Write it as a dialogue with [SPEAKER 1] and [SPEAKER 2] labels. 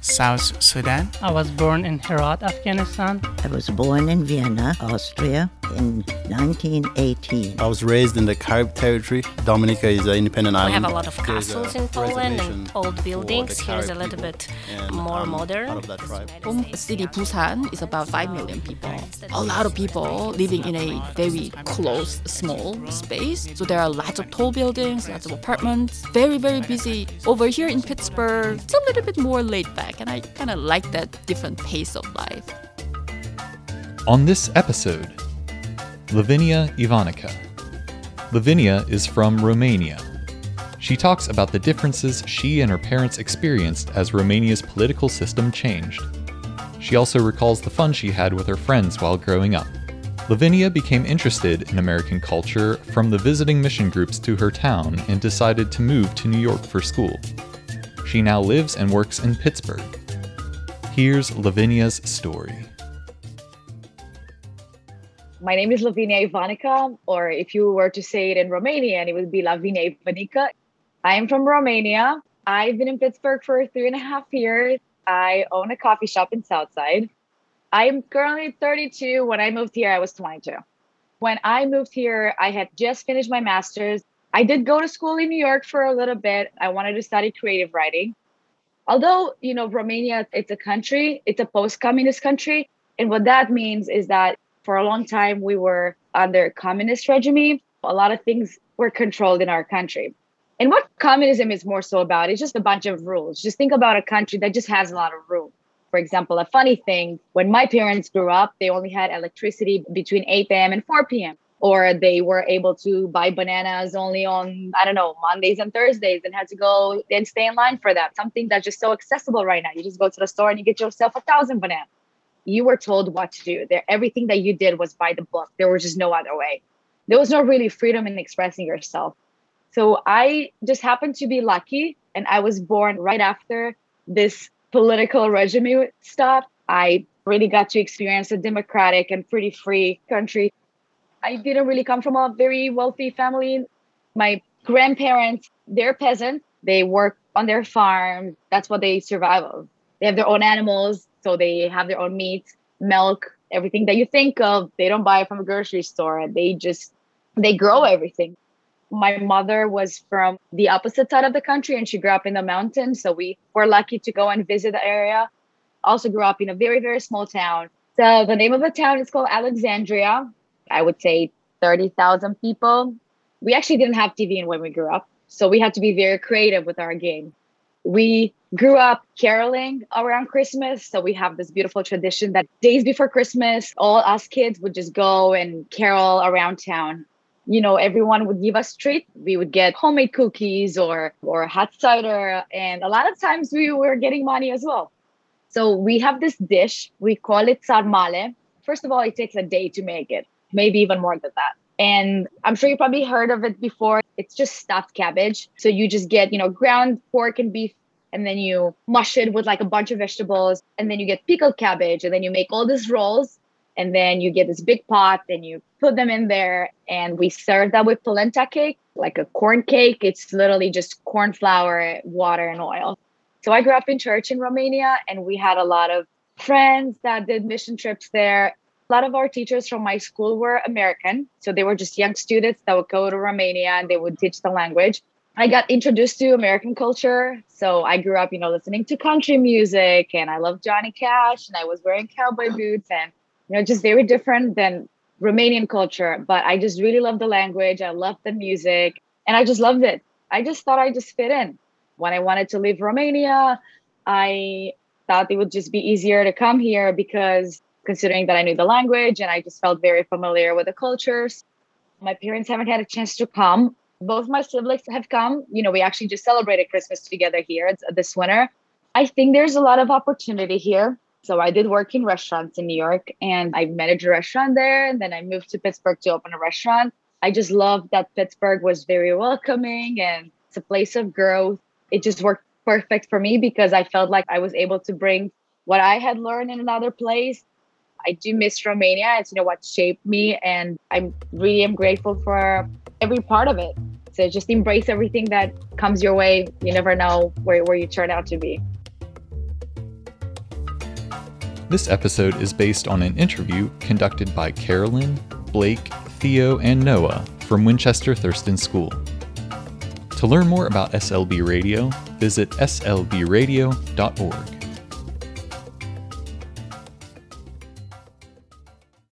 [SPEAKER 1] South Sudan.
[SPEAKER 2] I was born in Herat, Afghanistan.
[SPEAKER 3] I was born in Vienna, Austria in 1918.
[SPEAKER 4] I was raised in the Carib territory. Dominica is an independent
[SPEAKER 5] We
[SPEAKER 4] island.
[SPEAKER 5] We have a lot of castles in Poland and old buildings. Here's a little bit
[SPEAKER 4] um,
[SPEAKER 5] more
[SPEAKER 4] I'm
[SPEAKER 5] modern.
[SPEAKER 4] part of that
[SPEAKER 5] This is
[SPEAKER 4] tribe.
[SPEAKER 5] United
[SPEAKER 6] Home city Busan is about 5 million people. A lot of people living in a very close, small space. So there are lots of tall buildings, lots of apartments, very, very busy. Over here in Pittsburgh, it's a little bit more laid back, and I kind of like that different pace of life.
[SPEAKER 7] On this episode, Lavinia Ivanica. Lavinia is from Romania. She talks about the differences she and her parents experienced as Romania's political system changed. She also recalls the fun she had with her friends while growing up. Lavinia became interested in American culture from the visiting mission groups to her town and decided to move to New York for school. She now lives and works in Pittsburgh. Here's Lavinia's story.
[SPEAKER 8] My name is Lavinia Ivanica, or if you were to say it in Romanian, it would be Lavinia Ivanica. I am from Romania. I've been in Pittsburgh for three and a half years. I own a coffee shop in Southside. I'm currently 32. When I moved here, I was 22. When I moved here, I had just finished my master's. I did go to school in New York for a little bit. I wanted to study creative writing. Although, you know, Romania, it's a country, it's a post communist country. And what that means is that for a long time we were under communist regime a lot of things were controlled in our country and what communism is more so about is just a bunch of rules just think about a country that just has a lot of rules for example a funny thing when my parents grew up they only had electricity between 8 a.m and 4 p.m or they were able to buy bananas only on i don't know mondays and thursdays and had to go and stay in line for that something that's just so accessible right now you just go to the store and you get yourself a thousand bananas you were told what to do. There, everything that you did was by the book. There was just no other way. There was no really freedom in expressing yourself. So I just happened to be lucky, and I was born right after this political regime stopped. I really got to experience a democratic and pretty free country. I didn't really come from a very wealthy family. My grandparents, they're peasants. They work on their farm. That's what they survive of. They have their own animals so they have their own meat, milk, everything that you think of. They don't buy it from a grocery store. They just they grow everything. My mother was from the opposite side of the country and she grew up in the mountains. So we were lucky to go and visit the area. Also grew up in a very, very small town. So the name of the town is called Alexandria. I would say 30,000 people. We actually didn't have TV when we grew up. So we had to be very creative with our game. We grew up caroling around Christmas. So we have this beautiful tradition that days before Christmas, all us kids would just go and carol around town. You know, everyone would give us treat. We would get homemade cookies or or hot cider, and a lot of times we were getting money as well. So we have this dish. We call it sarmale. First of all, it takes a day to make it, maybe even more than that. And I'm sure you probably heard of it before. It's just stuffed cabbage. So you just get, you know, ground pork and beef and then you mush it with like a bunch of vegetables and then you get pickled cabbage and then you make all these rolls and then you get this big pot and you put them in there and we serve that with polenta cake like a corn cake it's literally just corn flour water and oil so i grew up in church in romania and we had a lot of friends that did mission trips there a lot of our teachers from my school were american so they were just young students that would go to romania and they would teach the language I got introduced to American culture. So I grew up, you know, listening to country music and I loved Johnny Cash and I was wearing cowboy boots and, you know, just very different than Romanian culture. But I just really loved the language. I loved the music and I just loved it. I just thought I just fit in. When I wanted to leave Romania, I thought it would just be easier to come here because considering that I knew the language and I just felt very familiar with the cultures. My parents haven't had a chance to come both my siblings have come. You know, we actually just celebrated Christmas together here this winter. I think there's a lot of opportunity here. So I did work in restaurants in New York and I managed a restaurant there. And then I moved to Pittsburgh to open a restaurant. I just loved that Pittsburgh was very welcoming and it's a place of growth. It just worked perfect for me because I felt like I was able to bring what I had learned in another place I do miss Romania. It's you know what shaped me, and I'm really am grateful for every part of it. So just embrace everything that comes your way. You never know where, where you turn out to be.
[SPEAKER 7] This episode is based on an interview conducted by Carolyn, Blake, Theo, and Noah from Winchester Thurston School. To learn more about SLB Radio, visit slbradio.org.